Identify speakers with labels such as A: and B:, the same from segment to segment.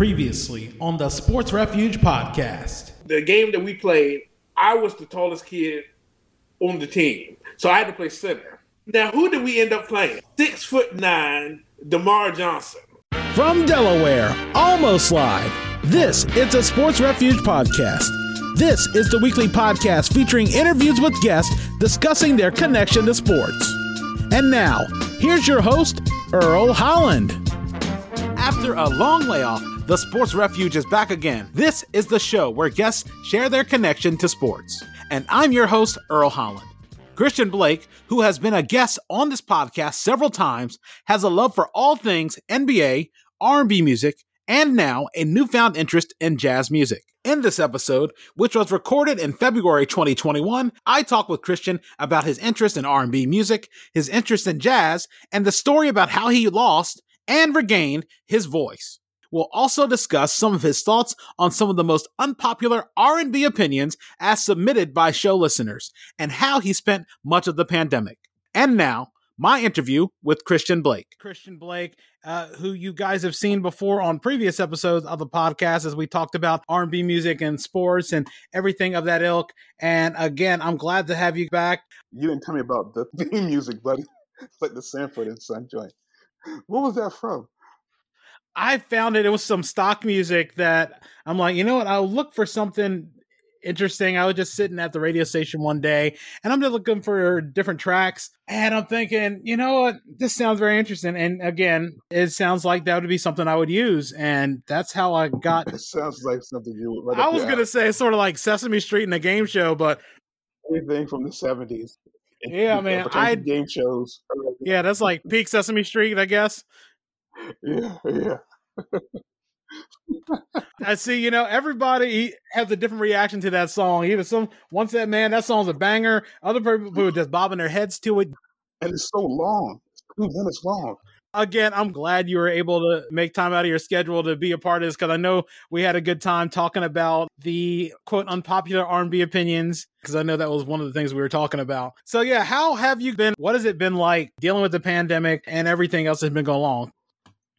A: Previously on the Sports Refuge podcast.
B: The game that we played, I was the tallest kid on the team. So I had to play center. Now, who did we end up playing? Six foot nine, DeMar Johnson.
A: From Delaware, almost live, this is the Sports Refuge podcast. This is the weekly podcast featuring interviews with guests discussing their connection to sports. And now, here's your host, Earl Holland. After a long layoff, the Sports Refuge is back again. This is the show where guests share their connection to sports. And I'm your host, Earl Holland. Kristian Blake, who has been a guest on this podcast several times, has a love for all things NBA, R&B music, and now a newfound interest in jazz music. In this episode, which was recorded in February 2021, I talk with Kristian about his interest in R&B music, his interest in jazz, and the story about how he lost and regained his voice. We'll also discuss some of his thoughts on some of the most unpopular R&B opinions as submitted by show listeners and how he spent much of the pandemic. And now, my interview with Kristian Blake. Kristian Blake, uh, who you guys have seen before on previous episodes of the podcast as we talked about R&B music and sports and everything of that ilk. And again, I'm glad to have you back.
C: You didn't tell me about the theme music, buddy. like the Sanford and Son joint. What was that from?
A: I found it. It was some stock music that I'm like, you know what? I'll look for something interesting. I was just sitting at the radio station one day and I'm just looking for different tracks. And I'm thinking, you know what? This sounds very interesting. And again, it sounds like that would be something I would use. And that's how I got.
C: It sounds like something you would.
A: Right I was going to say sort of like Sesame Street in a game show, but.
C: Anything from the 70s.
A: Yeah, man. I
C: game shows.
A: Yeah, that's like peak Sesame Street, I guess.
C: Yeah, yeah.
A: I see. You know, everybody has a different reaction to that song. Either some once that "Man, that song's a banger." Other people who are just bobbing their heads to it,
C: and it's so long. It's two minutes long.
A: Again, I'm glad you were able to make time out of your schedule to be a part of this because I know we had a good time talking about the quote unpopular R&B opinions because I know that was one of the things we were talking about. So yeah, how have you been? What has it been like dealing with the pandemic and everything else that's been going on?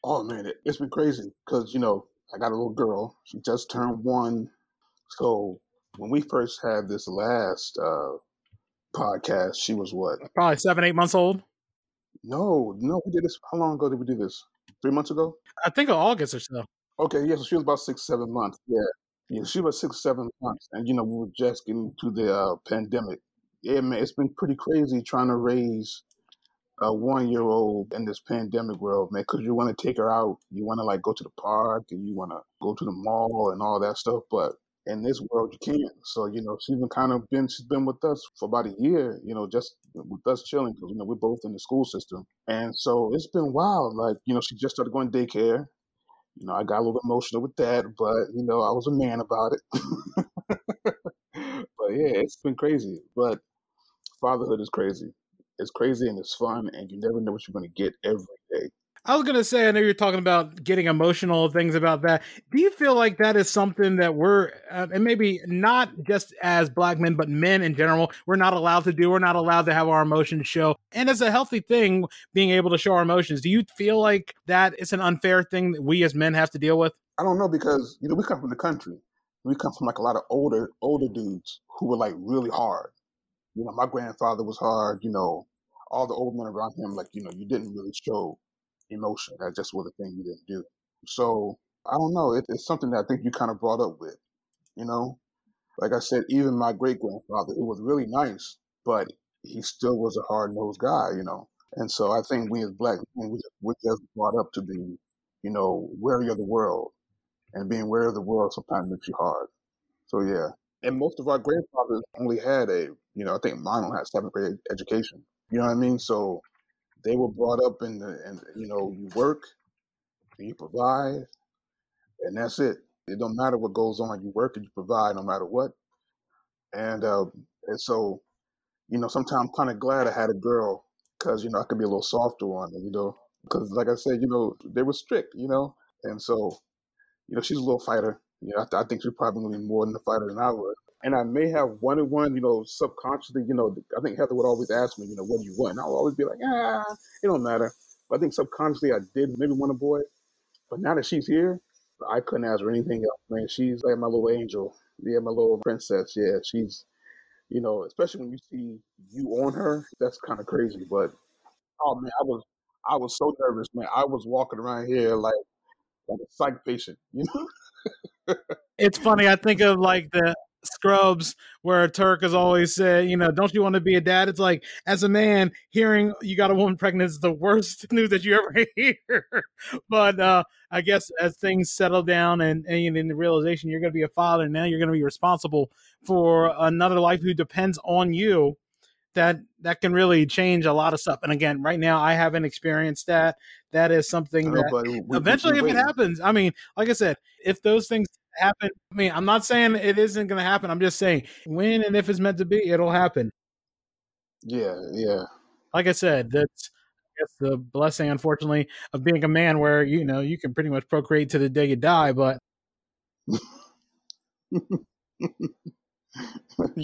C: Oh man, it, has been crazy because you know I got a little girl. She just turned one. So when we first had this last uh, podcast, she was what?
A: Probably seven, eight months old.
C: No, no, we did this. How long ago did we do this? Three months ago?
A: I think August or so.
C: Okay, yeah. So she was about six, seven months. Yeah, yeah. She was six, seven months, and you know we were just getting to the uh, pandemic. Yeah, man, it's been pretty crazy trying to raise a one year old in this pandemic world, man, because you want to take her out, you want to like go to the park and you want to go to the mall and all that stuff. But in this world, you can't. So, you know, she's been kind of been, she's been with us for about a year, you know, just with us chilling because, you know, we're both in the school system. And so it's been wild. Like, you know, she just started going daycare. You know, I got a little emotional with that, but, you know, I was a man about it. but yeah, it's been crazy. But fatherhood is crazy it's crazy and it's fun, and you never know what you're going to get every day.
A: I was going to say, I know you're talking about getting emotional, things about that. Do you feel like that is something that we're, uh, and maybe not just as black men, but men in general, we're not allowed to do? We're not allowed to have our emotions show. And it's a healthy thing being able to show our emotions. Do you feel like that is an unfair thing that we as men have to deal with?
C: I don't know because, you know, we come from the country. We come from like a lot of older, older dudes who were like really hard. You know, my grandfather was hard, you know, all the old men around him, like, you know, you didn't really show emotion. That just was a thing you didn't do. So I don't know. It, it's something that I think you kind of brought up with, you know? Like I said, even my great grandfather, who was really nice, but he still was a hard nosed guy, you know? And so I think we as black men, we, we're just brought up to be, you know, wary of the world. And being wary of the world sometimes makes you hard. So yeah. And most of our grandfathers only had a, you know, I think mine only had seventh grade education. You know what I mean? So they were brought up in the, and you know, you work, you provide, and that's it. It don't matter what goes on. You work and you provide no matter what. And uh, and so, you know, sometimes I'm kind of glad I had a girl because you know I could be a little softer on her. You know, because like I said, you know, they were strict. You know, and so, you know, she's a little fighter. You know, I, I think she's probably gonna be more than a fighter than I would and I may have wanted one, you know, subconsciously, you know, I think Heather would always ask me, you know, what do you want? And I would always be like, ah, it don't matter. But I think subconsciously I did maybe want a boy. But now that she's here, I couldn't ask her anything else, man. She's like my little angel. Yeah, my little princess. Yeah, she's, you know, especially when you see you on her, that's kind of crazy. But oh man, I was, I was so nervous, man. I was walking around here like, like a psych patient, you know.
A: it's funny. I think of like the Scrubs, where Turk has always said, you know, don't you want to be a dad? It's like, as a man, hearing you got a woman pregnant is the worst news that you ever hear. but uh, I guess as things settle down and, and in the realization you're going to be a father, and now you're going to be responsible for another life who depends on you. That that can really change a lot of stuff. And again, right now I haven't experienced that. That is something know, that we, eventually, we, we, if it happens, I mean, like I said, if those things happen. I mean, I'm not saying it isn't going to happen. I'm just saying when and if it's meant to be, it'll happen.
C: Yeah, yeah.
A: Like I said, that's I guess the blessing, unfortunately, of being a man, where you know you can pretty much procreate to the day you die. But
C: you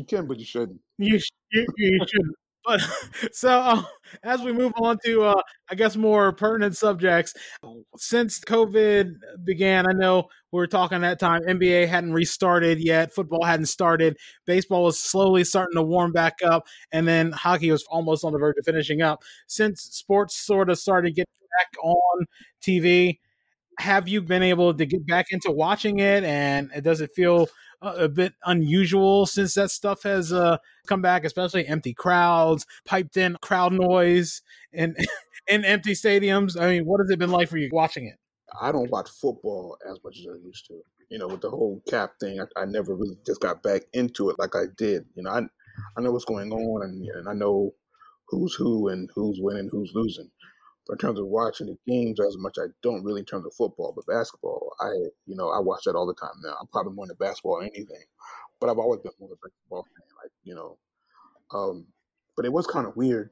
C: can, but you shouldn't.
A: You you, you shouldn't. But so uh, as we move on to, uh, I guess, more pertinent subjects, since COVID began, I know we were talking that time. NBA hadn't restarted yet. Football hadn't started. Baseball was slowly starting to warm back up, and then hockey was almost on the verge of finishing up. Since sports sort of started getting back on TV, have you been able to get back into watching it? And does it feel a bit unusual since that stuff has uh, come back, especially empty crowds, piped in crowd noise, and in empty stadiums. I mean, what has it been like for you watching it?
C: I don't watch football as much as I used to. You know, with the whole cap thing, I, I never really just got back into it like I did. You know, I I know what's going on, and, and I know who's who and who's winning, who's losing. In terms of watching the games as much, I don't really in terms of football. But basketball, I you know I watch that all the time now. I'm probably more into basketball than anything, but I've always been more of a basketball fan. Like you know, um, but it was kind of weird,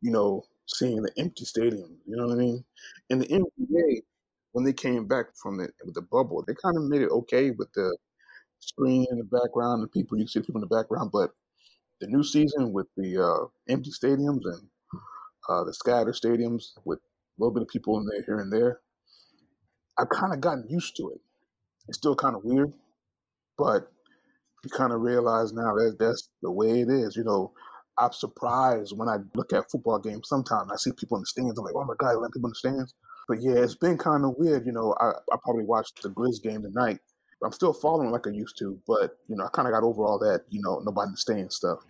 C: you know, seeing the empty stadium. You know what I mean? And the NBA when they came back from the with the bubble, they kind of made it okay with the screen in the background, the people you see people in the background, but the new season with the uh, empty stadiums and uh, the scattered stadiums with a little bit of people in there here and there. I've kind of gotten used to it. It's still kind of weird, but you kind of realize now that that's the way it is. You know, I'm surprised when I look at football games. Sometimes I see people in the stands. I'm like, oh my god, let people in the stands. But yeah, it's been kind of weird. You know, I, I probably watched the Grizz game tonight. I'm still following like I used to, but you know, I kind of got over all that. You know, nobody in the stands stuff.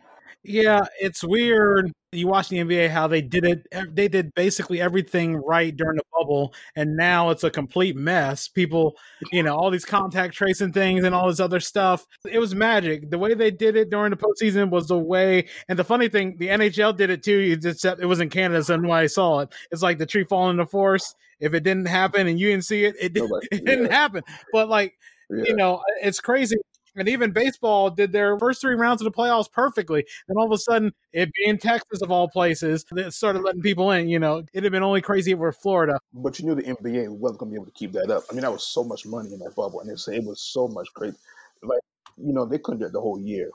A: Yeah, it's weird. You watch the NBA how they did it. They did basically everything right during the bubble, and now it's a complete mess. People, you know, all these contact tracing things and all this other stuff. It was magic. The way they did it during the postseason was the way. And the funny thing, the NHL did it too. Except it was in Canada, so nobody saw it. It's like the tree falling in the forest. If it didn't happen and you didn't see it, it, did, it didn't happen. But like, yeah. you know, it's crazy and even baseball did their first three rounds of the playoffs perfectly. And all of a sudden, it being Texas of all places, they started letting people in. You know, it'd have been only crazy if we're Florida.
C: But you knew the NBA wasn't going to be able to keep that up. I mean, that was so much money in that bubble, and it was so much crazy. Like, you know, they couldn't do it the whole year.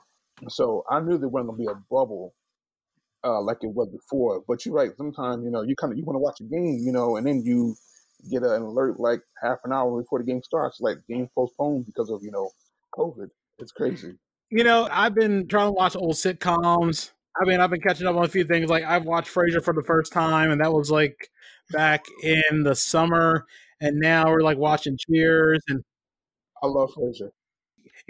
C: So I knew there wasn't going to be a bubble uh, like it was before. But you're right. Sometimes, you know, you kind of you want to watch a game, you know, and then you get an alert like half an hour before the game starts, like game postponed because of you know COVID. It's crazy.
A: You know, I've been trying to watch old sitcoms. I mean, I've been catching up on a few things. Like I've watched Frasier for the first time, and that was like back in the summer. And now we're like watching Cheers, and
C: I love Frasier.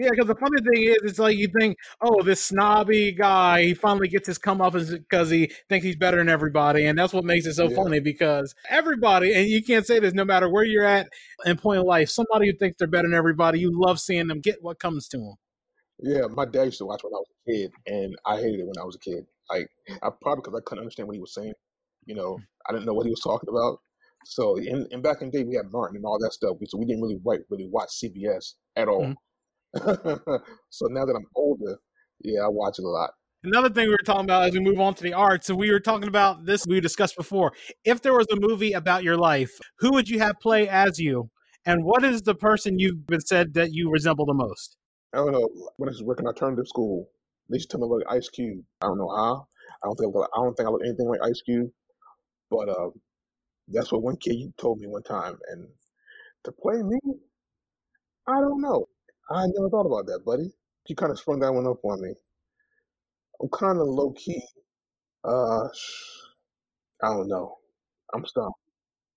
A: Yeah, because the funny thing is, it's like you think, oh, this snobby guy, he finally gets his comeuppance because he thinks he's better than everybody, and that's what makes it so yeah. funny. Because everybody, and you can't say this, no matter where you're at in point of life, somebody who thinks they're better than everybody, you love seeing them get what comes to them.
C: Yeah, my dad used to watch when I was a kid, and I hated it when I was a kid. Like, I probably because I couldn't understand what he was saying. You know, I didn't know what he was talking about. So, in, in back in the day, we had Martin and all that stuff. So we didn't really really watch CBS at all. Mm-hmm. so now that I'm older, yeah, I watch it a lot.
A: Another thing we were talking about as we move on to the arts, so we were talking about this we discussed before. If there was a movie about your life, who would you have play as you? And what is the person you've been said that you resemble the most?
C: I don't know. When I was working alternative school, they used to tell me like Ice Cube. I don't know how. I don't think I don't think I look anything like Ice Cube. But uh, that's what one kid told me one time. And to play me, I don't know. I never thought about that, buddy. You kind of sprung that one up on me. I'm kind of low key. Uh, I don't know. I'm stumped.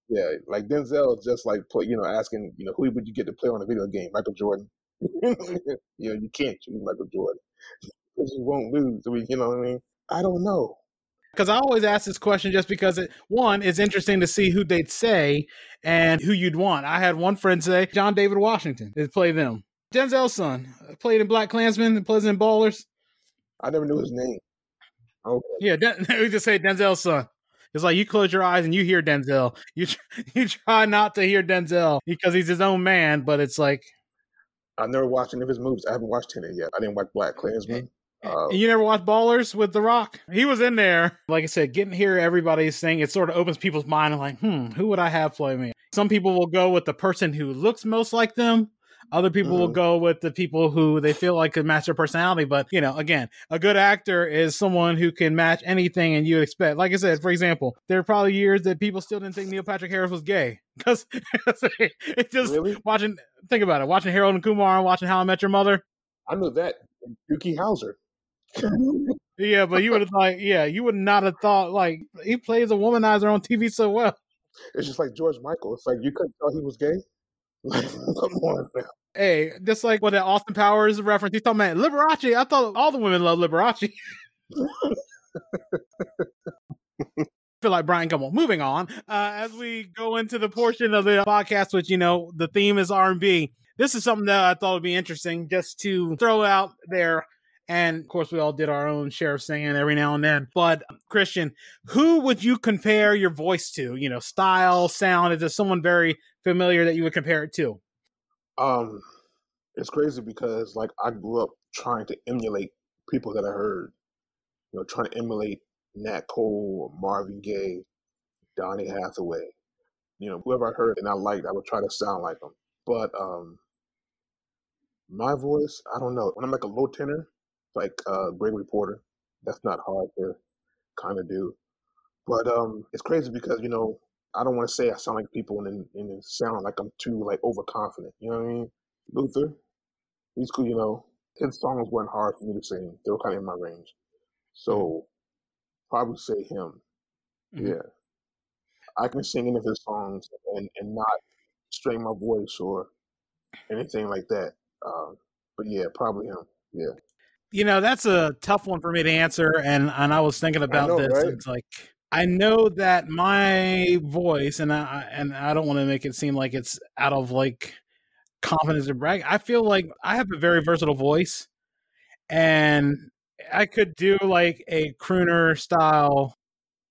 C: Yeah, like Denzel just like you know, asking, you know, who would you get to play on a video game? Michael Jordan. you know, you can't choose Michael Jordan because you won't lose. I mean, You know what I mean? I don't know.
A: Because I always ask this question just because it, one, it's interesting to see who they'd say and who you'd want. I had one friend say John David Washington to play them. Denzel's son played in Black Klansman, plays Pleasant Ballers.
C: I never knew his name.
A: Okay. Yeah, Den- we just say Denzel's son. It's like you close your eyes and you hear Denzel. You you try not to hear Denzel because he's his own man, but it's like
C: I've never watched any of his movies. I haven't watched Tenet yet. I didn't watch Black Klansman.
A: Uh, you never watched Ballers with The Rock? He was in there. Like I said, getting here everybody's saying it sort of opens people's mind. like, hmm, who would I have play me? Some people will go with the person who looks most like them. Other people mm-hmm. will go with the people who they feel like could match their personality. But, you know, again, a good actor is someone who can match anything and you expect. Like I said, for example, there are probably years that people still didn't think Neil Patrick Harris was gay. Because it's just really? watching, think about it, watching Harold and Kumar and watching How I Met Your Mother.
C: I knew that. Doogie Howser.
A: yeah, but you would have thought, yeah, you would not have thought like he plays a womanizer on TV so well.
C: It's just like George Michael. It's like you couldn't tell he was gay.
A: Hey, just like what that Austin Powers reference, he's talking about Liberace. I thought all the women love Liberace. feel like Bryant Gumbel. Moving on, uh, as we go into the portion of the podcast, which you know the theme is R and B. This is something that I thought would be interesting just to throw out there. And of course, we all did our own share of singing every now and then. But Kristian, who would you compare your voice to? You know, style, sound. Is there someone very familiar that you would compare it to?
C: Um, it's crazy because like I grew up trying to emulate people that I heard. You know, trying to emulate Nat Cole, Marvin Gaye, Donny Hathaway. You know, whoever I heard and I liked, I would try to sound like them. But um, my voice, I don't know. When I'm like a low tenor, like uh, Gregory Porter, that's not hard to kind of do. But um, it's crazy because you know I don't want to say I sound like people and and sound like I'm too like overconfident. You know what I mean? Luther, he's cool. You know, his songs weren't hard for me to sing; they were kind of in my range. So probably say him. Mm-hmm. Yeah, I can sing any of his songs and and not strain my voice or anything like that. Um, but yeah, probably him. Yeah.
A: You know, that's a tough one for me to answer, and and I was thinking about know, this. Right? It's like I know that my voice, and I and I don't want to make it seem like it's out of like confidence or brag. I feel like I have a very versatile voice, and I could do like a crooner style.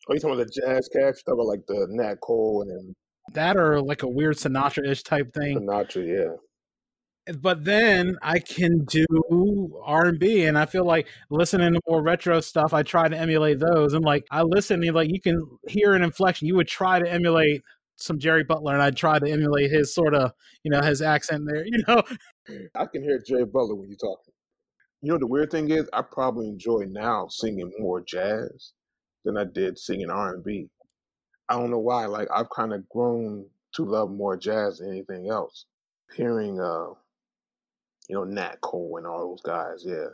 C: Oh, you talking about the jazz cats? Talking about like the Nat Cole and
A: that, or like a weird Sinatra ish type thing.
C: Sinatra, yeah
A: but then I can do R and B, and I feel like listening to more retro stuff. I try to emulate those, and like I listen, and like you can hear an inflection. You would try to emulate some Jerry Butler, and I'd try to emulate his sort of, you know, his accent there. You know,
C: I can hear Jerry Butler when you talk. You know, the weird thing is, I probably enjoy now singing more jazz than I did singing R and B. I don't know why. Like I've kind of grown to love more jazz than anything else. Hearing uh you know, Nat Cole and all those guys, yeah.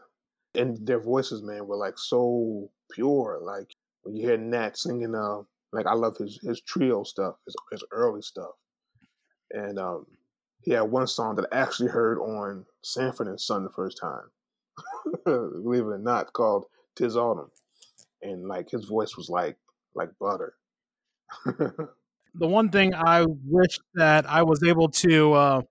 C: And their voices, man, were like so pure. Like when you hear Nat singing, uh, like I love his his trio stuff, his his early stuff. And um, he had one song that I actually heard on Sanford and Son the first time. Believe it or not, called "Tis Autumn," and like his voice was like like butter.
A: the one thing I wish that I was able to uh,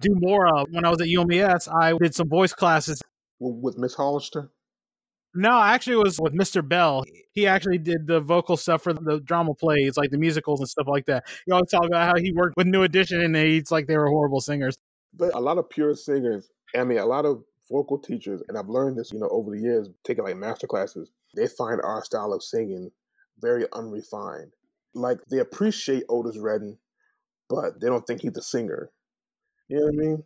A: do more of. When I was at UMES, I did some voice classes
C: with Miss Hollister.
A: No, actually, it was with Mr. Bell. He actually did the vocal stuff for the drama plays, like the musicals and stuff like that. He always talk about how he worked with New Edition, and it's like they were horrible singers.
C: But a lot of pure singers, I mean, a lot of vocal teachers, and I've learned this, you know, over the years, taking like master classes, they find our style of singing very unrefined. Like they appreciate Otis Redding, but they don't think he's a singer. You know what I mean?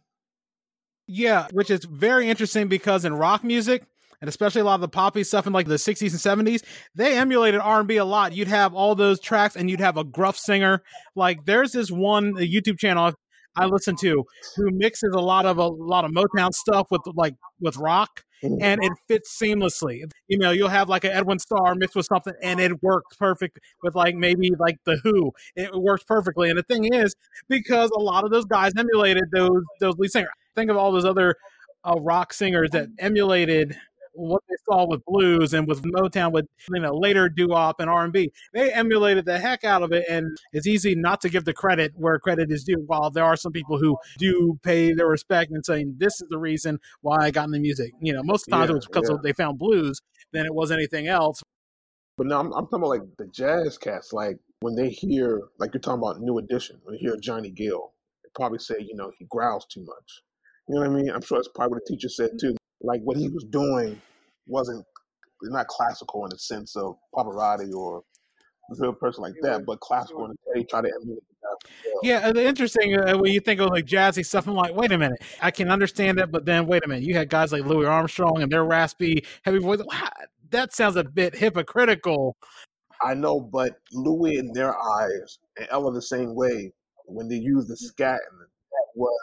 A: Yeah, which is very interesting because in rock music, and especially a lot of the poppy stuff in like the 60s and 70s, they emulated R&B a lot. You'd have all those tracks and you'd have a gruff singer. Like there's this one YouTube channel I listen to who mixes a lot of a lot of Motown stuff with like with rock
C: Mhm.
A: and it fits seamlessly. You know, you'll have like an Edwin Starr mixed with something and it works perfect with like maybe like the Who. It works perfectly. And the thing is, because a lot of those guys emulated those those lead singers. Think of all those other uh, rock singers that emulated what they saw with blues and with Motown with you know later doo wop and R and B. They emulated the heck out of it, and it's easy not to give the credit where credit is due. While there are some people who do pay their respect and saying this is the reason why I got in the music. You know, most times
C: Yeah,
A: it was because
C: yeah.
A: they found blues than it was anything else.
C: But no, I'm, I'm talking about like the jazz cats. Like when they hear, like you're talking about New Edition, when they hear Johnny Gill, they probably say, you know, he growls too much. You know what I mean? I'm sure that's probably what the teacher said too. Like what he was doing wasn't not classical in the sense of Pavarotti or a real person like that, but classical in the they try to emulate the guy. as well.
A: Yeah, the interesting uh, when you think of like jazzy stuff, I'm like, wait a minute, I can understand that, but then wait a minute, you had guys like Louis Armstrong and their raspy, heavy voice. Wow, that sounds a bit hypocritical.
C: I know, but Louis in their eyes and Ella the same way when they use the scat and that was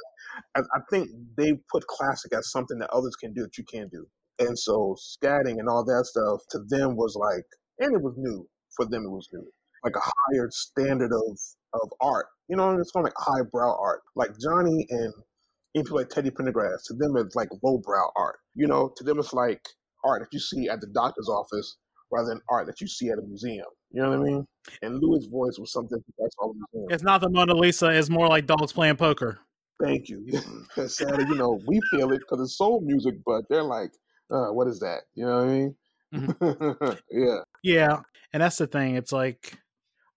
C: I, I think they put classic as something that others can do that you can't do. And so scatting and all that stuff to them was like and it was new. For them it was new. Like a higher standard of of art. You know, it's kind of like highbrow art. Like Johnny and even people like Teddy Pendergrass, to them it's like lowbrow art. You know, to them it's like art that you see at the doctor's office rather than art that you see at a museum. You know what I mean? And Louis' voice was something that's all.
A: It's not the Mona Lisa; it's more like dogs playing poker.
C: Thank you. Sadly, you know, we feel it because it's soul music, but they're like, uh, what is that? You know what I mean? yeah.
A: Yeah, and that's the thing. It's like,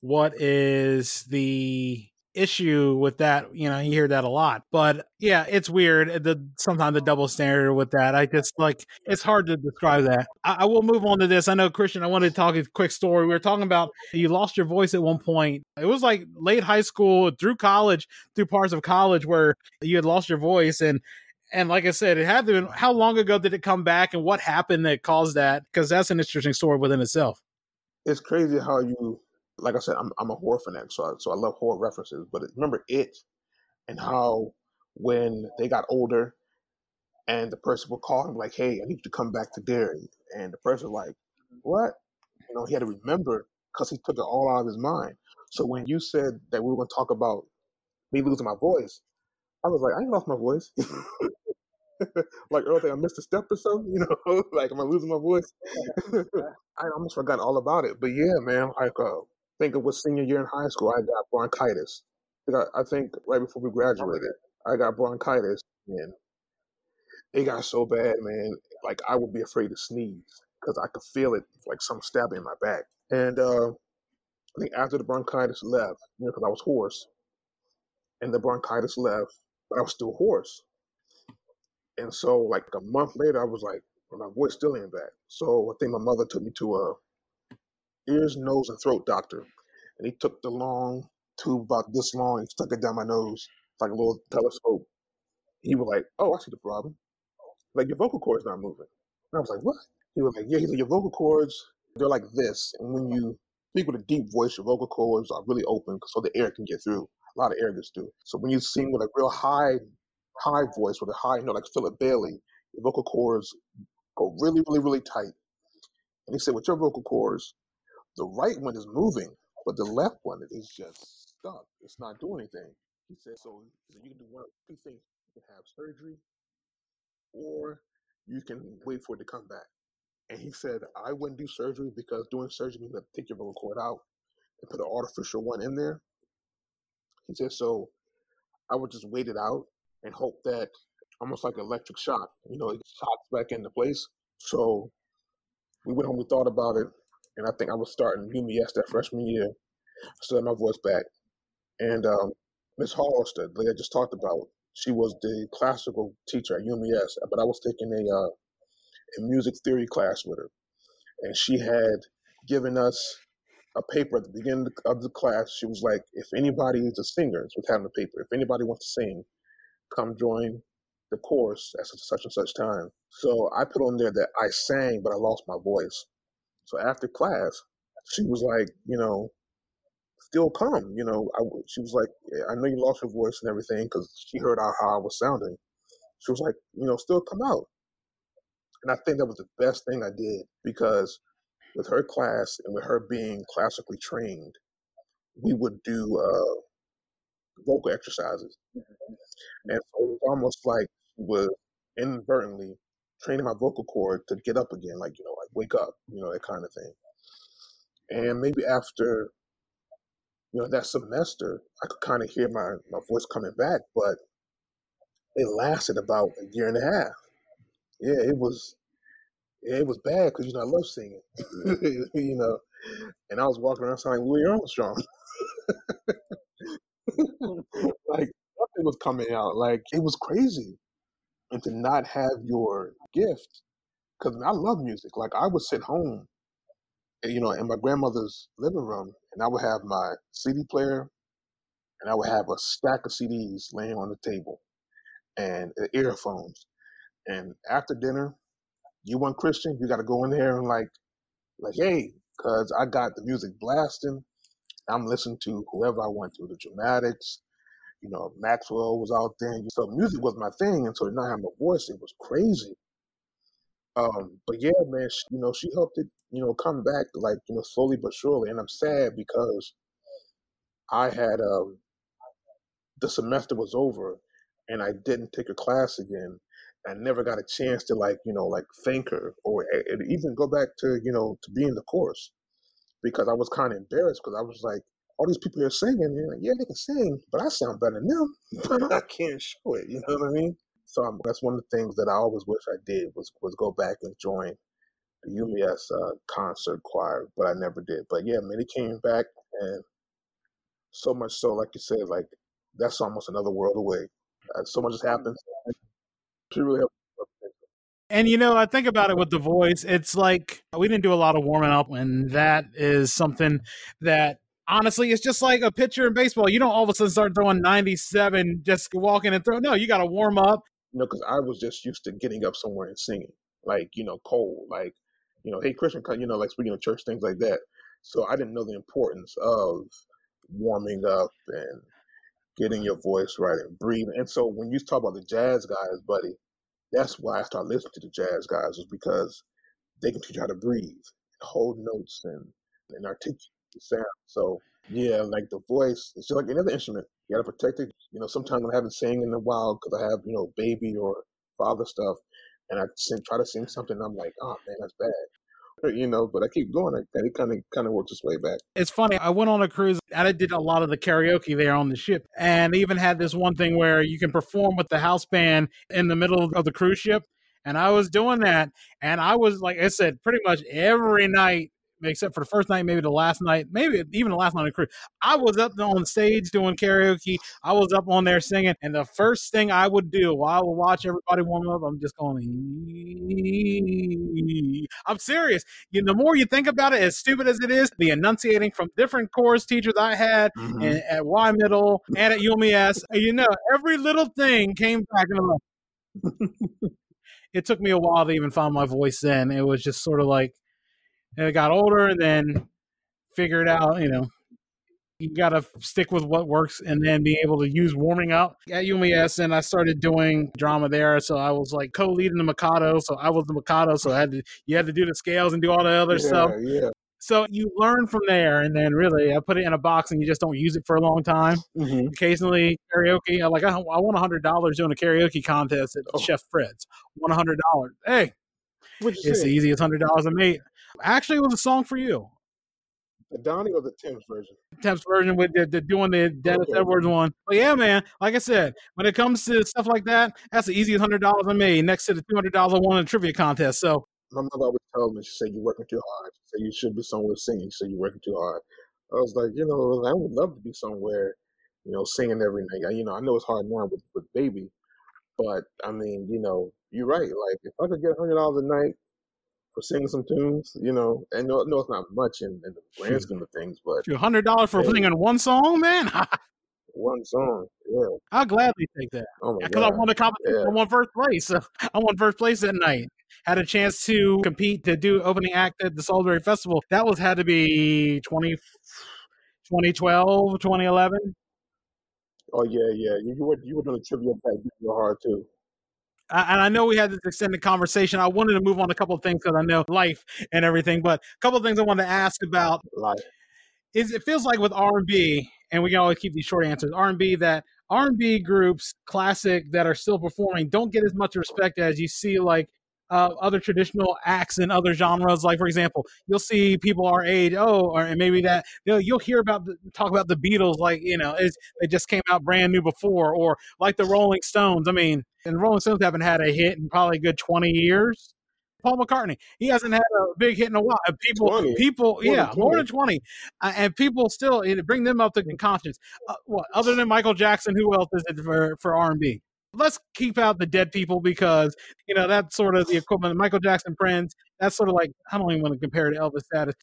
A: what is the issue with that? You know, you hear that a lot, but yeah, it's weird. The sometimes the double standard with that. I just like it's hard to describe that. I, I will move on to this. I know Kristian. I wanted to talk a quick story. We were talking about you lost your voice at one point. It was like late high school through college, through parts of college where you had lost your voice and. And like I said, it had to. Been, how long ago did it come back, and what happened that caused that? Because that's an interesting story within itself.
C: It's crazy how you, like I said, I'm, I'm a horror fanatic, so I, so I love horror references. But remember it and how when they got older and the person would call him like, hey, I need you to come back to Derry. And the person like, what? You know, he had to remember because he took it all out of his mind. So when you said that we were going to talk about me losing my voice, I was like, I ain't lost my voice. like earlier, I missed a step or something, you know, like am I losing my voice? I almost forgot all about it. But yeah, man, like uh, think it was senior year in high school, I got bronchitis. I, got, I think right before we graduated, I got bronchitis, and it got so bad, man. Like I would be afraid to sneeze because I could feel it, like some stabbing in my back. And uh, I think after the bronchitis left, you know, because I was hoarse, and the bronchitis left, but I was still hoarse. And so, like a month later, I was like, my voice still ain't back. So I think my mother took me to a ears, nose, and throat doctor, and he took the long tube about this long and stuck it down my nose like a little telescope. He was like, "Oh, I see the problem. Like your vocal cords not moving." And I was like, "What?" He was like, "Yeah." He's like, "Your vocal cords, they're like this, and when you speak with a deep voice, your vocal cords are really open, so the air can get through. A lot of air gets through. So when you sing with a real high, high voice with a high note like Philip Bailey, your vocal cords go really, really, really tight." And he said, "With your vocal cords, the right one is moving, but the left one is just stuck. It's not doing anything." He said, "So, you can do one of two things: you can have surgery, or you can wait for it to come back." And he said, I wouldn't do surgery because doing surgery means to take your vocal cord out and put an artificial one in there. He said, so I would just wait it out and hope that almost like an electric shock, you know, it shocks back into place. So we went home, we thought about it, and I think I was starting UMES that freshman year. I still had my voice back. And um, Miss Halstead, like I just talked about, she was the classical teacher at UMES, but I was taking a uh, a music theory class with her, and she had given us a paper at the beginning of the class. She was like, "If anybody is a singer, was having a paper. If anybody wants to sing, come join the course at such and such time." So I put on there that I sang, but I lost my voice. So after class, she was like, "You know, still come. You know, I, she was like, I know you lost your voice and everything because she heard how, how I was sounding. She was like, you know, still come out. And I think that was the best thing I did because with her class and with her being classically trained, we would do uh, vocal exercises. And so it was almost like she was inadvertently training my vocal cord to get up again, like, you know, like wake up, you know, that kind of thing. And maybe after, you know, that semester, I could kind of hear my, my voice coming back, but it lasted about a year and a half. Yeah, it was it was bad because you know I love singing, you know, and I was walking around sounding Louis Armstrong. like nothing was coming out. Like it was crazy, and to not have your gift, because I love music. Like I would sit home, you know, in my grandmother's living room, and I would have my CD player, and I would have a stack of CDs laying on the table, and uh, earphones. And after dinner, you want Kristian, you got to go in there and like, like, hey, because I got the music blasting. I'm listening to whoever I want to, the Dramatics, you know, Maxwell was out there. So music was my thing, and so not have my voice, it was crazy. Um, but yeah, man, she, you know, she helped it, you know, come back like you know slowly but surely. And I'm sad because I had um, the semester was over, and I didn't take a class again. I never got a chance to like you know like thank her or even go back to you know to be in the course because I was kind of embarrassed because I was like all these people are singing and like, yeah they can sing but I sound better than them but I can't show it you know what I mean so I'm, that's one of the things that I always wish I did was was go back and join the UMES uh, concert choir but I never did but yeah many came back and so much so like you said like that's almost another world away uh, so much has happened she really helped.
A: And you know, I think about it with the voice. It's like we didn't do a lot of warming up, and that is something that honestly it's just like a pitcher in baseball. You don't all of a sudden start throwing 97, just walking and throw. No, you got to warm up.
C: Know, because I was just used to getting up somewhere and singing, like you know, cold, like you know, hey Kristian, you know, like speaking of church things like that. So I didn't know the importance of warming up and getting your voice right and breathing. And so when you talk about the jazz guys, buddy, that's why I started listening to the jazz guys was because they can teach you how to breathe, hold notes, and and articulate the sound. So yeah, like the voice, it's just like another instrument. You gotta protect it. You know, sometimes I haven't sang in a while because I have you know baby or father stuff, and I sing, try to sing something. I'm like, oh man, that's bad you know, but I keep going. And it kind of kind of works its way back.
A: It's funny. I went on a cruise and I did a lot of the karaoke there on the ship, and they even had this one thing where you can perform with the house band in the middle of the cruise ship. And I was doing that, and I was like I said, pretty much every night except for the first night, maybe the last night, maybe even the last night of the cruise. I was up on stage doing karaoke. I was up on there singing, and the first thing I would do while I would watch everybody warm up, I'm just going. I'm serious. You, the more you think about it, as stupid as it is, the enunciating from different chorus teachers I had mm-hmm. and, at Y Middle and at UMES, you know, every little thing came back and it took me a while to even find my voice. Then it was just sort of like and I got older and then figured out, you know, you got to stick with what works and then be able to use warming up at UMES. And I started doing drama there. So I was like co leading the Mikado. So I was the Mikado. So I had to, you had to do the scales and do all the other
C: yeah,
A: stuff.
C: Yeah.
A: So you learn from there, and then really, I put it in a box, and you just don't use it for a long time. Mm-hmm. Occasionally, karaoke. I like I, I won a hundred dollars doing a karaoke contest at oh. Chef Fred's. Hundred dollars. Hey, it's the easiest hundred dollars I made. Actually, it was a song for you.
C: Uh, the Donny or the Temps version?
A: Temps version with the, the doing the Dennis okay. Edwards one. But yeah, man, like I said, when it comes to stuff like that, that's the easiest hundred dollars I made next to the two hundred dollars I won in a trivia contest. So
C: my mother always told me, she said, You're working too hard. She said, You should be somewhere singing. She said, You're working too hard. I was like, You know, I would love to be somewhere, you know, singing every night. You know, I know it's hard now with, with baby, but I mean, you know, you're right. Like, if I could get $100 a night for singing some tunes, you know, and no, no it's not much in, in the grand scheme of things, but
A: hundred dollars for singing one song, man.
C: one song, yeah.
A: I'll gladly take that.
C: Oh
A: because I won the competition. Yeah. I won first place. I won first place that night. Had a chance to compete to do opening act at the Salisbury Festival. That was had to be twenty 2012, 2011.
C: Oh yeah, yeah. You, you were you were doing the trivia back real hard too.
A: And I know we had this extended conversation. I wanted to move on a couple of things because I know life and everything, but a couple of things I wanted to ask about.
C: Life
A: is it feels like with R and B, and we can always keep these short answers. R and B that R and B groups, classic that are still performing, don't get as much respect as you see like uh, other traditional acts in other genres. Like for example, you'll see people our age, oh, or and maybe that you'll, you'll hear about the, talk about the Beatles, like you know, it just came out brand new before, or like the Rolling Stones. I mean, and the Rolling Stones haven't had a hit in probably a good twenty years. Paul McCartney. He hasn't had a big hit in a while. And people, 20. people, yeah, than more than twenty, uh, and people still bring them up to conscience. Uh, what other than Michael Jackson? Who else is it for for R and B? Let's keep out the dead people because you know that's sort of the equivalent of Michael Jackson, Prince. That's sort of like I don't even want to compare to Elvis status.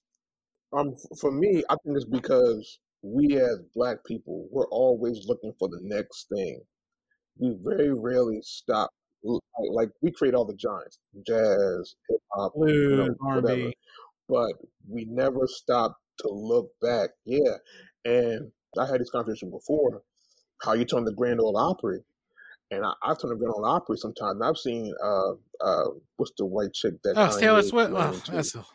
C: Um, for me, I think it's because we as black people we're always looking for the next thing. We very rarely stop like we create all the giants, jazz, hip hop, whatever. But we never stop to look back. Yeah, and I had this conversation before. How you turn the Grand Ole Opry, and I, have turned the Grand Ole Opry sometimes. I've seen uh uh what's the white chick that
A: oh Taylor Swift. Oh, that's a...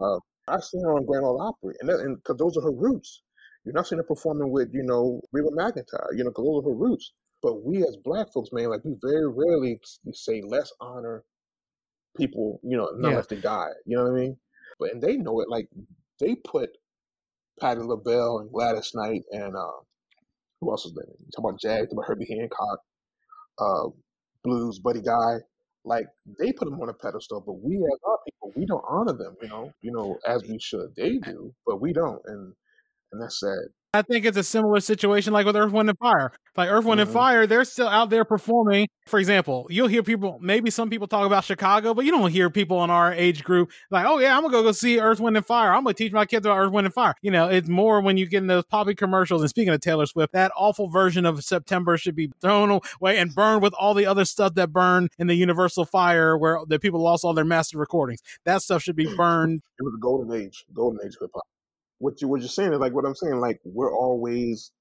C: uh, I've seen her on Grand Ole Opry, and and because those are her roots. You're not seeing her performing with you know Reba McEntire, you know, because those are her roots. But we as black folks, man, like we very rarely say let's honor people, you know, not yeah. they die. You know what I mean? But and they know it. Like they put Patti LaBelle and Gladys Knight and uh, who else is there? You talk about jazz, about Herbie Hancock, uh, blues, Buddy Guy. Like they put them on a pedestal, but we as our people, we don't honor them. You know, you know, as we should. They do, but we don't, and and that's sad.
A: I think it's a similar situation like with Earth, Wind, and Fire. Like Earth, Wind, mm-hmm. and Fire, they're still out there performing. For example, you'll hear people, maybe some people talk about Chicago, but you don't hear people in our age group like, oh, yeah, I'm going to go see Earth, Wind, and Fire. I'm going to teach my kids about Earth, Wind, and Fire. You know, it's more when you get in those poppy commercials. And speaking of Taylor Swift, that awful version of September should be thrown away and burned with all the other stuff that burned in the Universal Fire where the people lost all their master recordings. That stuff should be burned.
C: It was a golden age, golden age hip hop what you what you're saying is like what I'm saying. Like we're always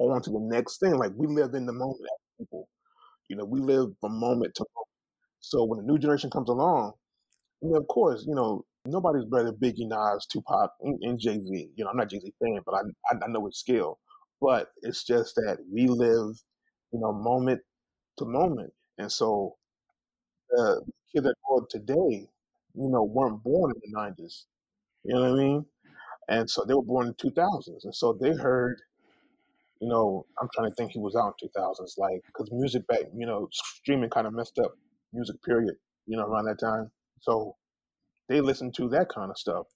C: on to the next thing. Like we live in the moment as people. You know, we live from moment to moment. So when a new generation comes along, I mean, of course, you know, nobody's better than Biggie, Nas, Tupac, and, and Jay Z. You know, I'm not Jay Z fan, but I, I, I know his skill. But it's just that we live, you know, moment to moment, and so the kids that grow up today, you know, weren't born in the '90s. You know what I mean? And so they were born in 2000s. And so they heard, you know, I'm trying to think he was out in 2000s, like, because music back, you know, streaming kind of messed up music, period, you know, around that time. So they listened to that kind of stuff.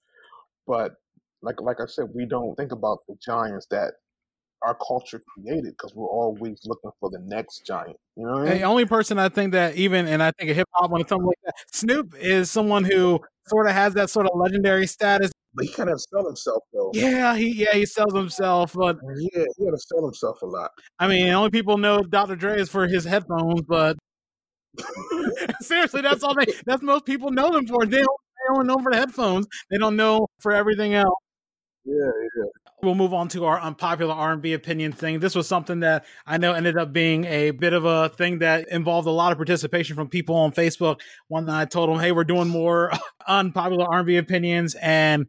C: But like like I said, we don't think about the giants that our culture created because we're always looking for the next giant. You know, I mean?
A: the only person I think that even, and I think a hip hop when something like that, Snoop is someone who sort of has that sort of legendary status
C: but he kind of sell himself though.
A: Yeah, he yeah he sells himself, but
C: yeah, he had to sell himself a lot.
A: I mean, only people know Dr. Dre is for his headphones, but seriously, that's all they. That's most people know him for. They don't, they don't know for the headphones. They don't know for everything else.
C: Yeah, yeah.
A: We'll move on to our unpopular R&B opinion thing. This was something that I know ended up being a bit of a thing that involved a lot of participation from people on Facebook. One that I told them, "Hey, we're doing more unpopular R&B opinions," and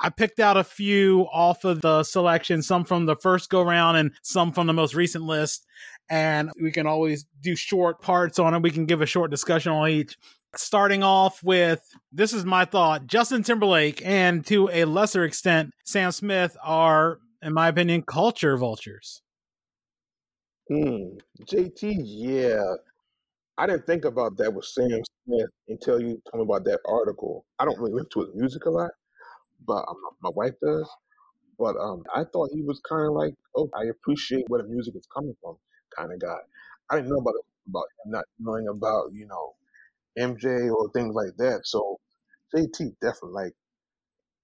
A: I picked out a few off of the selection, some from the first go round and some from the most recent list. And we can always do short parts on it. We can give a short discussion on each starting off with this is my thought Justin Timberlake and to a lesser extent Sam Smith are, in my opinion, culture vultures.
C: Hmm. JT, yeah. I didn't think about that with Sam Smith until you told me about that article. I don't really listen to his music a lot, but um, my wife does. But um, I thought he was kind of like, oh, I appreciate where the music is coming from, kind of guy. I didn't know about about not knowing about you know MJ or things like that. So JT definitely like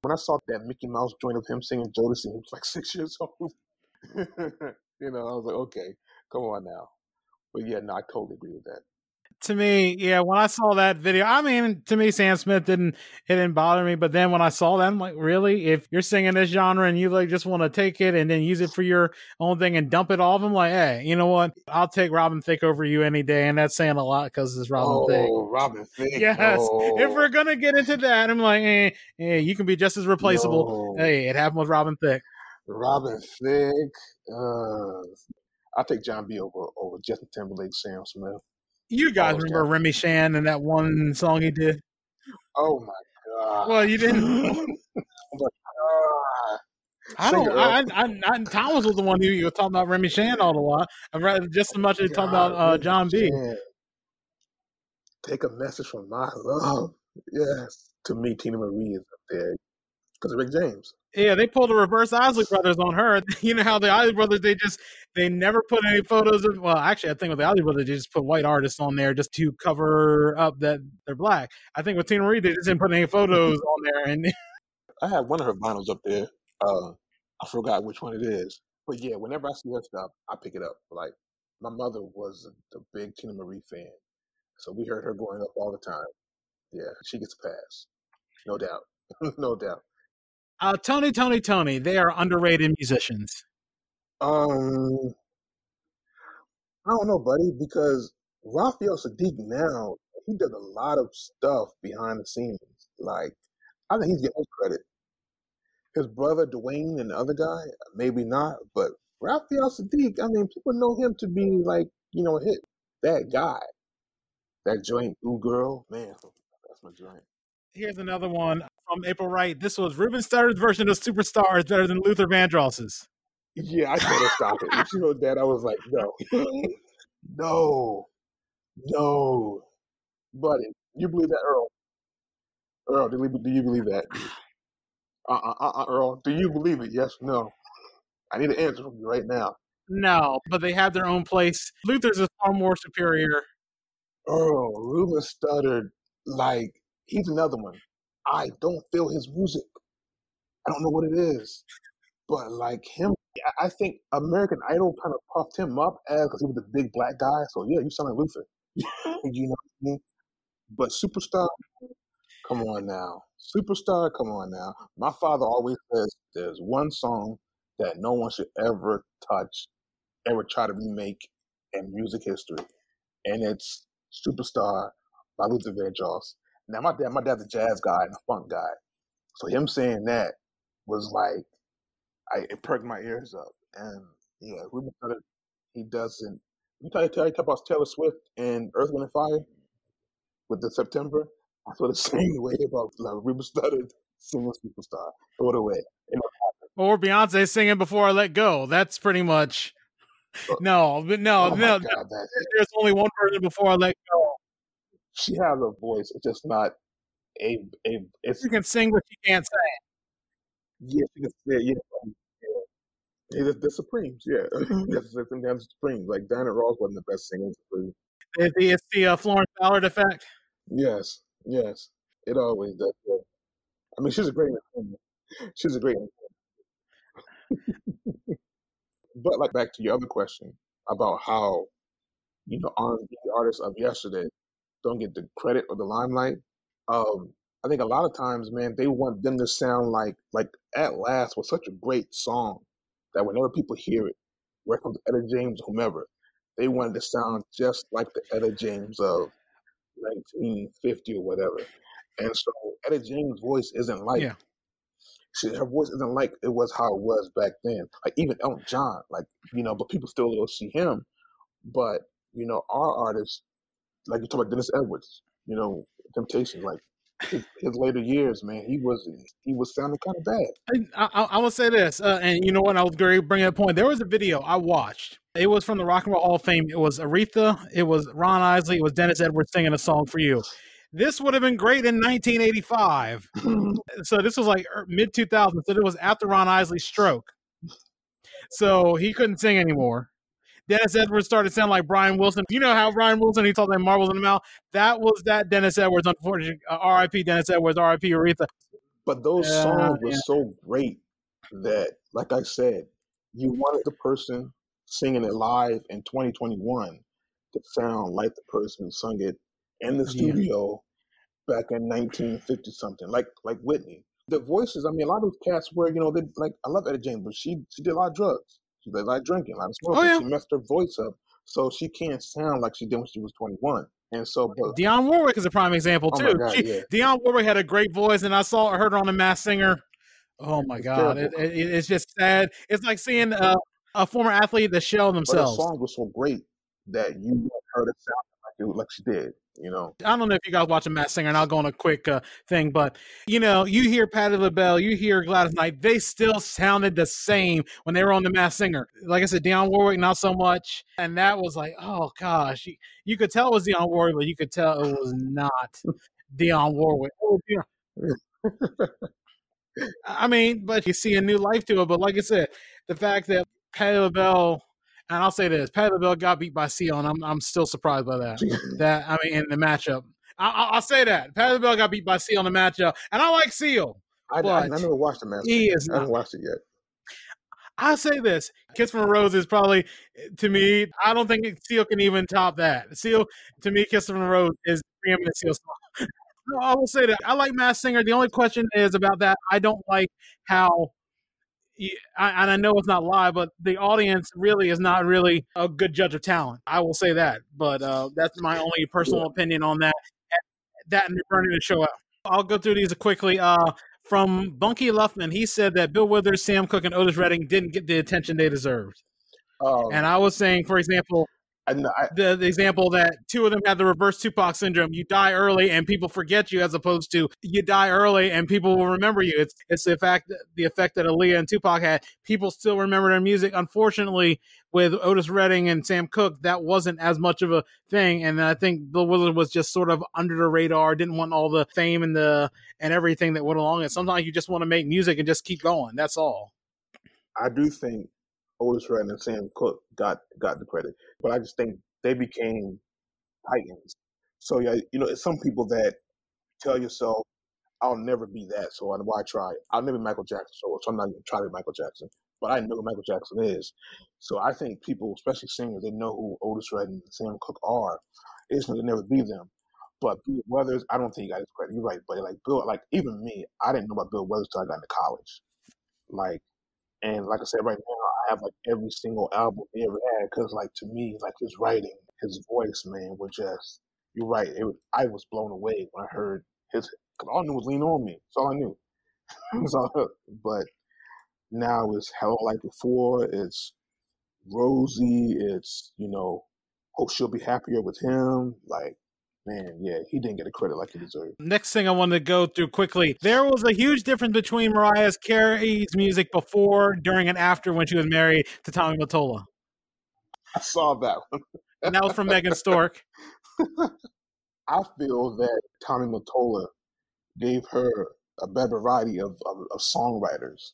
C: when I saw that Mickey Mouse joint of him singing Jodeci, he was like six years old. you know, I was like, okay, come on now. But yeah, no, I totally agree with that.
A: To me, yeah, when I saw that video, I mean, to me, Sam Smith didn't it didn't bother me. But then when I saw that, I'm like, really? If you're singing this genre and you like just want to take it and then use it for your own thing and dump it off, I'm like, hey, you know what? I'll take Robin Thicke over you any day, and that's saying a lot because it's Robin Thicke.
C: oh,
A: Thicke.
C: Robin Thicke.
A: Yes,
C: no.
A: if we're gonna get into that, I'm like, eh, eh, you can be just as replaceable.
C: No.
A: Hey, it happened with Robin Thicke.
C: Robin Thicke. Uh, I'll take Jon B over over Justin Timberlake, Sam Smith.
A: You guys
C: Oh,
A: remember
C: yeah.
A: Remy Shand and that one song he did?
C: Oh my god.
A: Well, you didn't.
C: oh.
A: I don't. I. I, I, Thomas was the one who you were talking about Remy Shand all the while. I'd rather just as much as talk about uh, Jon B.
C: man. Take a message from my love. Yes. To me, Teena Marie is up there. Because of Rick James.
A: Yeah, they pulled a reverse Isley Brothers on her. You know how the Isley Brothers they just they never put any photos of. Well, actually, I think with the Isley Brothers they just put white artists on there just to cover up that they're black. I think with Teena Marie they just didn't put any photos on there, and
C: I have one of her vinyls up there. Uh, I forgot which one it is. But yeah, whenever I see her stuff, I pick it up. Like, my mother was a, a big Teena Marie fan. So we heard her growing up all the time. Yeah, she gets a pass. No doubt. no doubt.
A: Uh, Tony, Tony, Tony, they are underrated musicians.
C: Um, I don't know, buddy, because Raphael Saadiq now he does a lot of stuff behind the scenes. Like, I think he's getting credit. His brother Dwayne and the other guy, maybe not, but Raphael Saadiq, I mean, people know him to be like, you know, hit. That guy, that joint, Ooh Girl, man, that's my joint.
A: Here's another one from April Wright. This was Ruben Studdard's version of Superstar is better than Luther Vandross's.
C: Yeah, I told her stop it. When she wrote that, I was like, no, no, no, buddy. You believe that, Earl? Earl, do you, do you believe that? Uh, uh, uh, uh, Earl, do you believe it? Yes, no. I need an answer from you right now.
A: No, but they have their own place. Luther's is far more superior.
C: Earl, Ruben Studdard like he's another one. I don't feel his music. I don't know what it is, but like him, I- think American Idol kind of puffed him up as because he was the big black guy. So yeah, you sound like Luther. Mm-hmm. you know what I mean? But superstar, come on now, superstar, come on now. My father always says there's one song that no one should ever touch, ever try to remake in music history, and it's Superstar by Luther Vandross. Now my dad, my dad's a jazz guy and a funk guy, so him saying that was like, I it perked my ears up. And yeah, Ruben Studdard, he doesn't. You tell you tell you talk about Taylor Swift and Earth, Wind and Fire with the September. I feel the same way about like, Ruben Studdard singing Superstar. Throw it away.
A: Or Beyonce singing Before I Let Go. That's pretty much. No, but no,
C: oh
A: no.
C: God,
A: There's only one version Before I Let Go.
C: She has a voice. It's just not a a. It's
A: You can sing, what you can't sing.
C: Yeah, she can say, yeah. yeah. The, the Supremes, yeah. That's the thing, the Supremes. Like Diana Ross wasn't the best singer Supreme.
A: It's the, it's the uh, Florence Ballard effect.
C: Yes, yes. It always does. yeah. I mean, she's a great. She's a great but like back to your other question about how you know R&B artists of yesterday don't get the credit or the limelight. Um, I think a lot of times, man, they want them to sound like like At Last was such a great song that whenever people hear it, whether comes Etta James, whomever, they wanted to sound just like the Etta James of 1950 or whatever. And so Etta James' voice isn't like
A: Yeah.
C: she, her voice isn't like it was how it was back then. Like even Elton John, like you know, but people still go see him. But you know, our artists, like you talk about Dennis Edwards, you know, Temptation, like his, his later years, man, he was he was sounding kind of bad.
A: I, I, I will say this, uh, and you know what? I was going to bring a point. There was a video I watched. It was from the Rock and Roll Hall of Fame. It was Aretha. It was Ron Isley. It was Dennis Edwards singing a song for you. This would have been great in 1985. so this was like mid 2000s. So it was after Ron Isley's stroke. So he couldn't sing anymore. Dennis Edwards started sounding like Brian Wilson. You know how Brian Wilson he told them marbles in the mouth. That was that Dennis Edwards. Unfortunately, uh, R.I.P. Dennis Edwards. R.I.P. Aretha.
C: But those
A: Yeah,
C: songs were
A: yeah.
C: so great that, like I said, you wanted the person singing it live in 2021 to sound like the person who sung it in the studio yeah. back in 1950 something, like like Whitney. The voices, I mean, a lot of those cats were, you know, they like I love Etta James, but she she did a lot of drugs. She did a lot of drinking, lot of oh, smoking. Oh, yeah. She messed her voice up, so she can't sound like she did when she was 21. And so, but,
A: Dionne Warwick is a prime example oh too. God, she, yeah. Dionne Warwick had a great voice, and I saw heard her on the Masked Singer. Oh my it's god, it, it, it's just sad. It's like seeing a, a former athlete that shell themselves.
C: But the song was so great that you heard it sound like it like she did. You know,
A: I don't know if you guys watch a Masked Singer, and I'll go on a quick uh, thing, but you know, you hear Patti LaBelle, you hear Gladys Knight, they still sounded the same when they were on the Masked Singer. Like I said, Dionne Warwick, not so much, and that was like, oh gosh, you, you could tell it was Dionne Warwick, but you could tell it was not Dionne Warwick. I mean, but you see a new life to it. But like I said, the fact that Patti LaBelle and I'll say this: Patti LaBelle got beat by Seal, and I'm I'm still surprised by that. that I mean, in the matchup, I, will say that Patti LaBelle got beat by Seal in the matchup, and I like Seal.
C: I, I, I never watched the match. He is. I haven't watched it yet.
A: I'll say this: "Kiss from a Rose" is probably, to me, I don't think Seal can even top that. Seal, to me, "Kiss from a Rose" is preeminent Seal song. no, I will say that I like Masked Singer. The only question is about that. I don't like how and I know it's not live, but the audience really is not really a good judge of talent. I will say that, but uh, that's my only personal opinion on that. That and burning the show out. I'll go through these quickly. Uh, from Bunky Luffman, he said that Bill Withers, Sam Cooke, and Otis Redding didn't get the attention they deserved. Um, and I was saying, for example, I, I, the, the, example that two of them had the reverse Tupac syndrome. You die early and people forget you, as opposed to you die early and people will remember you. It's it's the fact the effect that Aaliyah and Tupac had. People still remember their music. Unfortunately, with Otis Redding and Sam Cooke, that wasn't as much of a thing. And I think Bill Withers was just sort of under the radar. Didn't want all the fame and the and everything that went along. And sometimes you just want to make music and just keep going. That's all.
C: I do think Otis Redding and Sam Cooke got got the credit, but I just think they became titans. So yeah, you know, it's some people that tell yourself, "I'll never be that," so why try? I'll never be Michael Jackson, so, I'm not going to try to be Michael Jackson. But I know who Michael Jackson is, so I think people, especially singers, they know who Otis Redding and Sam Cooke are. It's going to never be them. But Bill Withers, I don't think he got his credit. You're right, but like Bill, like even me, I didn't know about Bill Withers till I got into college. Like, and like I said, right now have like every single album he ever had because like to me like his writing his voice man were just you're right it, i was blown away when i heard his cause all i knew was lean on me that's all i knew. All, but now it's hell like before it's rosie it's you know hope she'll be happier with him like man, yeah, he didn't get the credit like he deserved.
A: Next thing I want to go through quickly. There was a huge difference between Mariah Carey's music before, during, and after when she was married to Tommy Mottola.
C: I saw that one.
A: and that was from Megan Stork.
C: I feel that Tommy Mottola gave her a better variety of, of, of songwriters.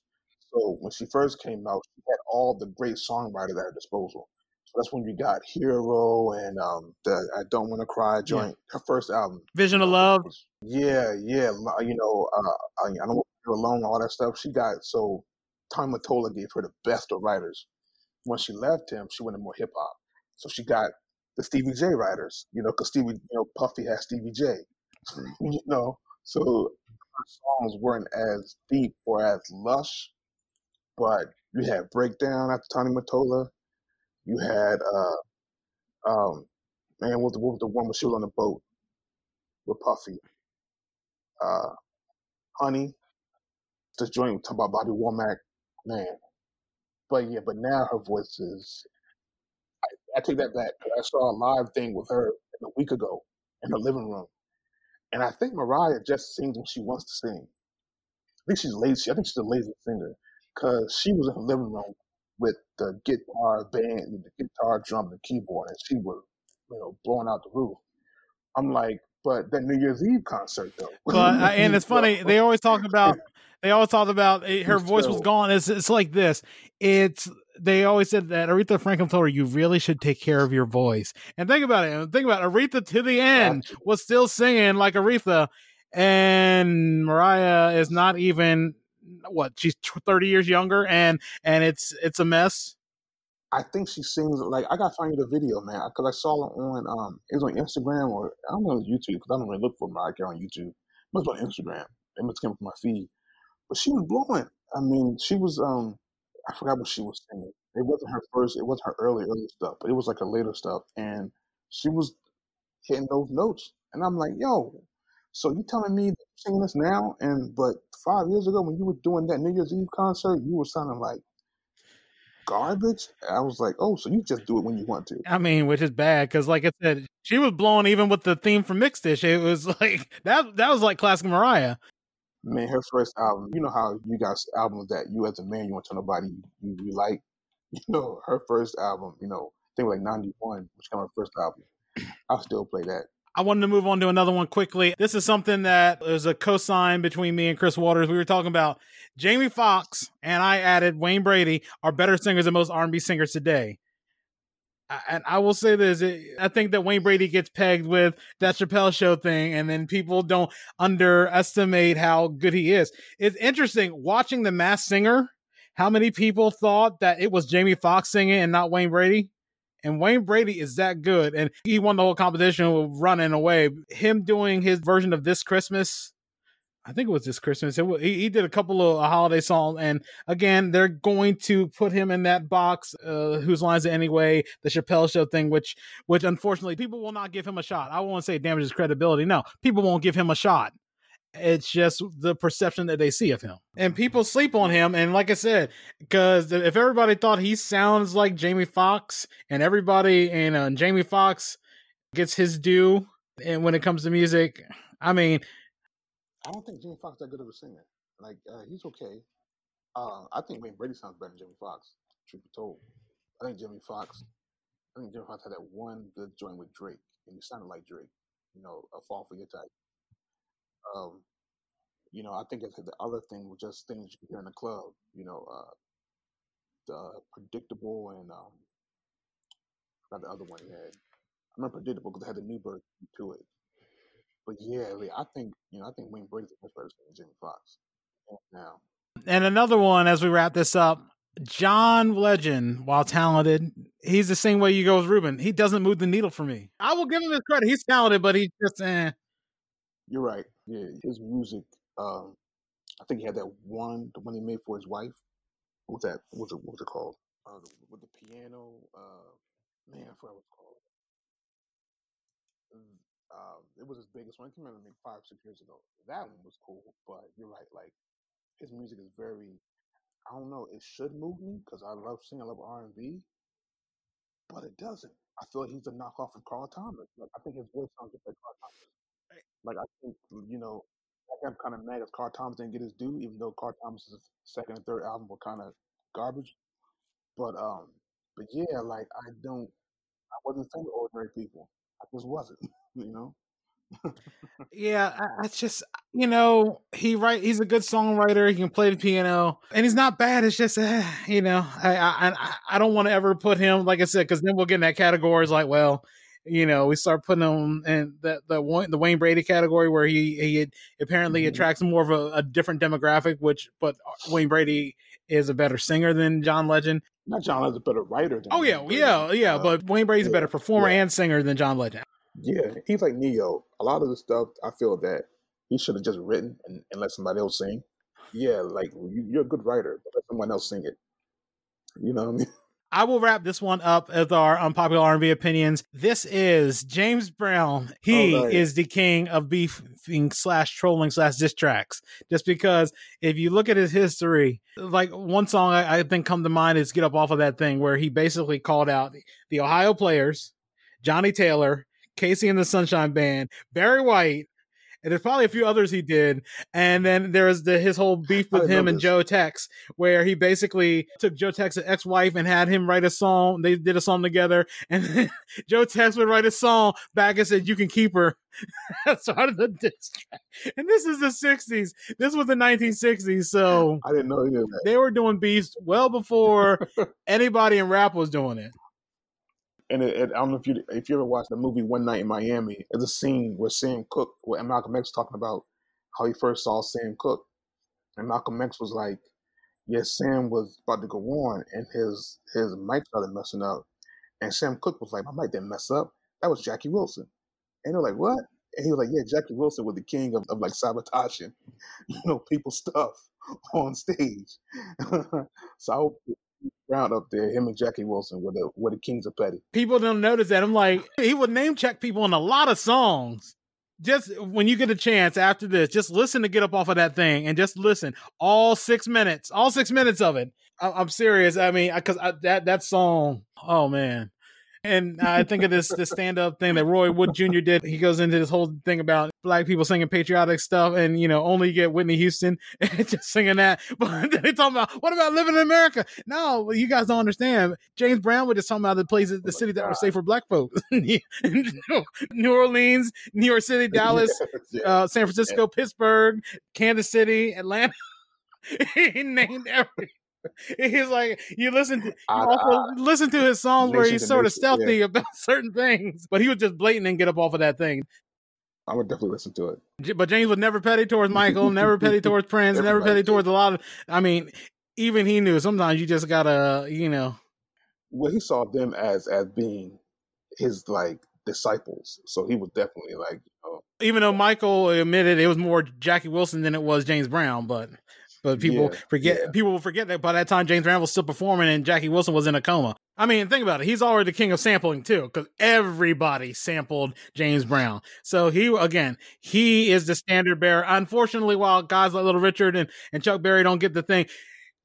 C: So when she first came out, she had all the great songwriters at her disposal that's when you got Hero and um, the I Don't Want to Cry joint, yeah. her first album,
A: Vision of Love.
C: Yeah, yeah, you know, uh, I, I don't want to alone, all that stuff. She got so Tom Mottola gave her the best of writers. When she left him, she went to more hip hop. So she got the Stevie J writers, you know, because Stevie, you know, Puffy has Stevie J, you know. So her songs weren't as deep or as lush, but you had Breakdown after Tommy Mottola. You had uh um man, what the what was the one with she was on the boat with Puffy? Uh Honey. This joint talk about Bobby Womack, man. But yeah, but now her voice is I, I take that back. I saw a live thing with her a week ago in her living room. And I think Mariah just sings when she wants to sing. I think she's lazy. I think she's a lazy singer because she was in her living room with the guitar band, the guitar, drum, the keyboard, and she was, you know, blowing out the roof. I'm like, but that New Year's Eve concert though.
A: But and it's funny they always talk about they always talk about eh, her voice was gone. It's it's like this. It's they always said that Aretha Franklin told her you really should take care of your voice. And think about it. Think about it. Aretha to the end was still singing like Aretha, and Mariah is not even what she's 30 years younger and and it's it's a mess
C: I think she sings like I gotta find you the video, man, because I saw it on um it was on Instagram or I don't know YouTube because I don't really look for Mariah Carey on YouTube. It must be on Instagram. It must come from my feed. But she was blowing. I mean, she was um I forgot what she was singing. It wasn't her first. It wasn't her early early stuff, but it was like her later stuff, and she was hitting those notes. And I'm like, yo, so you telling me that you're singing this now? And but five years ago when you were doing that New Year's Eve concert, you were sounding like garbage. I was like, oh, so you just do it when you want to.
A: I mean, which is bad because, like I said, she was blowing even with the theme from Mixed-ish. It was like that. That was like classic Mariah.
C: Man, her first album. You know how you got albums that you as a man you want to tell nobody you, you like. You know, her first album. You know, I think like '91, which came her first album. I'll still play that.
A: I wanted to move on to another one quickly. This is something that is a cosign between me and Chris Waters. We were talking about Jamie Foxx and I added Wayne Brady are better singers than most R&B singers today. And I will say this: I think that Wayne Brady gets pegged with that Chappelle Show thing, and then people don't underestimate how good he is. It's interesting watching The Masked Singer. How many people thought that it was Jamie Foxx singing and not Wayne Brady? And Wayne Brady is that good. And he won the whole competition with running away. Him doing his version of This Christmas, I think it was this Christmas. It, he, he did a couple of uh, holiday songs. And again, they're going to put him in that box, uh, Whose Lines It Anyway, the Chappelle Show thing, which, which unfortunately people will not give him a shot. I won't say it damages credibility. No, people won't give him a shot. It's just the perception that they see of him. And people sleep on him. And like I said, because if everybody thought he sounds like Jamie Foxx, and everybody and uh, Jamie Foxx gets his due and when it comes to music, I mean,
C: I don't think Jamie Foxx is that good of a singer. Like uh, he's okay. Uh, I think Wayne Brady sounds better than Jamie Foxx, Truth be told, I think Jamie Foxx, I think Jamie Foxx had that one good joint with Drake, and he sounded like Drake. You know, a fall for your type. Um, you know, I think the other thing was just things you hear in the club. You know, uh, the predictable and um, not the other one he had. I remember predictable because it had the new bird to it. But yeah, I think you know, I think Wayne Brady's the much better than Jimmy Foxx now.
A: And another one as we wrap this up. John Legend, while talented, he's the same way you go with Ruben. He doesn't move the needle for me. I will give him his credit. He's talented, but he's just eh.
C: You're right. Yeah, his music. Um, I think he had that one, the one he made for his wife. What was that? What was it? Was it called? Uh, with the piano. Uh, man, I forgot what it's called. Uh, it was his biggest one. I can remember maybe five, six years ago. That one was cool, but you're right. Like his music is very. I don't know. It should move me because I love singing, I love R and B, but it doesn't. I feel like he's a knockoff of Carl Thomas. Like I think his voice sounds just like Carl Thomas. Like I think you know, like I'm kind of mad if Carl Thomas didn't get his due, even though Carl Thomas's second and third album were kind of garbage. But um, but yeah, like I don't, I wasn't saying ordinary people. I just wasn't, you know.
A: yeah, I, I, just you know he write he's a good songwriter. He can play the piano, and he's not bad. It's just uh, you know I I I don't want to ever put him like I said because then we'll get in that category. It's like well you know, we start putting him in the the, one, the Wayne Brady category where he he apparently mm-hmm. attracts more of a, a, different demographic. Which, but Wayne Brady is a better singer than John Legend.
C: Not John Legend's a better writer.
A: oh yeah, yeah, yeah. Uh, but Wayne Brady's yeah, a better performer yeah. and singer than John Legend.
C: Yeah, he's like Ne-Yo. A lot of the stuff I feel that he should have just written and, and, let somebody else sing. Yeah, like you, are a good writer, but let someone else sing it. You know what I mean?
A: I will wrap this one up with our unpopular R&B opinions. This is James Brown. He oh, is the king of beefing slash trolling slash diss tracks. Just because if you look at his history, like one song I, I think come to mind is "Get Up Off of That Thing," where he basically called out the Ohio players, Johnnie Taylor, KC and the Sunshine Band, Barry White, and there's probably a few others he did. And then there was the his whole beef with him and Joe Tex, where he basically took Joe Tex's ex-wife and had him write a song. They did a song together, and then Joe Tex would write a song back and said, "You can keep her." Started the diss track, and this is the '60s. This was the 1960s, so
C: I didn't know that.
A: They were doing beefs well before anybody in rap was doing it
C: and it, it, I don't know if you if you ever watched the movie One Night in Miami. There's a scene where Sam Cooke, where Malcolm X talking about how he first saw Sam Cooke, and Malcolm X was like, yes, Sam was about to go on, and his his mic started messing up, and Sam Cooke was like, "My mic didn't mess up. That was Jackie Wilson." And they're like, "What?" And he was like, "Yeah, Jackie Wilson was the king of, of like sabotaging, you know, people's stuff on stage." so I put Brown up there, him and Jackie Wilson were the were the kings of petty.
A: People don't notice that. I'm like, he would name check people in a lot of songs. Just when you get a chance after this, just listen to get up off of that thing and just listen all six minutes, all six minutes of it. I- am serious. I mean, because that that song, oh man, and I think of this this stand up thing that Roy Wood Jr. did. He goes into this whole thing about black people singing patriotic stuff, and you know only get Whitney Houston just singing that. But then they talking about what about living in America? No, you guys don't understand. James Brown was just talking about the places, the city that were safe for black folks: New Orleans, New York City, Dallas, yeah. uh, San Francisco, yeah. Pittsburgh, Kansas City, Atlanta. he named every he's like you listen to you uh, also listen to his songs where he's sort of stealthy yeah. about certain things, but he would just blatant and get up off of that thing.
C: I would definitely listen to
A: it. But James was never petty towards Michael, never petty towards Prince, never petty towards a lot of. I mean, even he knew sometimes you just gotta, you know.
C: Well, he saw them as as being his like disciples, so he was definitely like. You know,
A: even though Michael admitted it was more Jackie Wilson than it was James Brown, but but people yeah, forget yeah. people will forget that by that time James Brown was still performing and Jackie Wilson was in a coma. I mean, think about it. He's already the king of sampling too, because everybody sampled James Brown. So he again, he is the standard bearer. Unfortunately, while guys like Little Richard and, and Chuck Berry don't get the thing,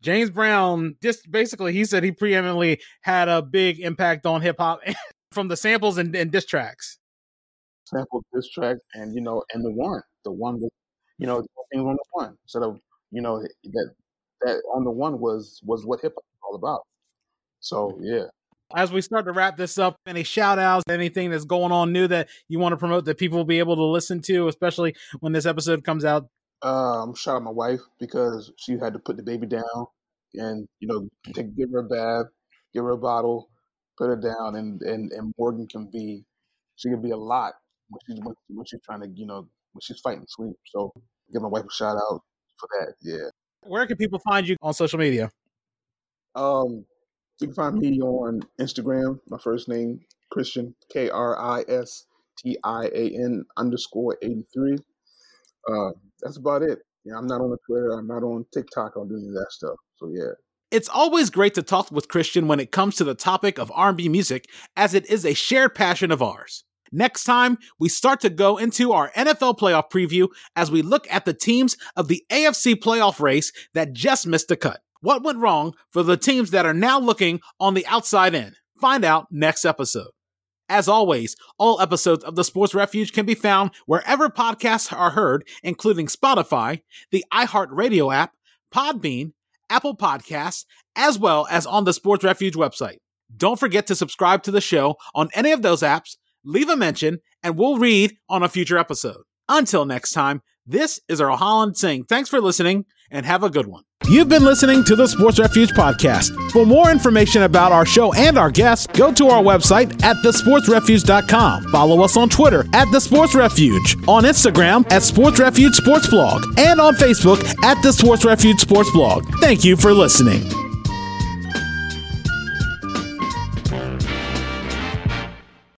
A: James Brown just basically he said he preeminently had a big impact on hip hop from the samples and, and diss tracks.
C: Sample diss tracks and you know, and the one. The one was you know, things on the one instead of you know that that on the one was was what hip hop is all about. So mm-hmm. yeah.
A: As we start to wrap this up, any shout outs, anything that's going on new that you want to promote that people will be able to listen to, especially when this episode comes out?
C: Um, shout out my wife because she had to put the baby down and you know take, give her a bath, give her a bottle, put her down, and and and Morgan can be she can be a lot when she's when she's trying to you know when she's fighting sleep. So give my wife a shout out for that. Yeah.
A: Where can people find you on social media?
C: Um, you can find me on Instagram. My first name Kristian K R I S T I A N underscore eighty three. Uh, that's about it. Yeah, I'm not on the Twitter. I'm not on TikTok. I don't do any of that stuff. So yeah.
D: It's always great to talk with Kristian when it comes to the topic of R&B music, as it is a shared passion of ours. Next time, we start to go into our NFL playoff preview as we look at the teams of the AFC playoff race that just missed the cut. What went wrong for the teams that are now looking on the outside in? Find out next episode. As always, all episodes of the Sports Refuge can be found wherever podcasts are heard, including Spotify, the iHeartRadio app, Podbean, Apple Podcasts, as well as on the Sports Refuge website. Don't forget to subscribe to the show on any of those apps leave a mention, and we'll read on a future episode. Until next time, this is Earl Holland saying thanks for listening and have a good one. You've been listening to the Sports Refuge podcast. For more information about our show and our guests, go to our website at thesportsrefuge.com. Follow us on Twitter at The Sports Refuge, on Instagram at Sports Refuge Sports Blog, and on Facebook at The Sports Refuge Sports Blog. Thank you for listening.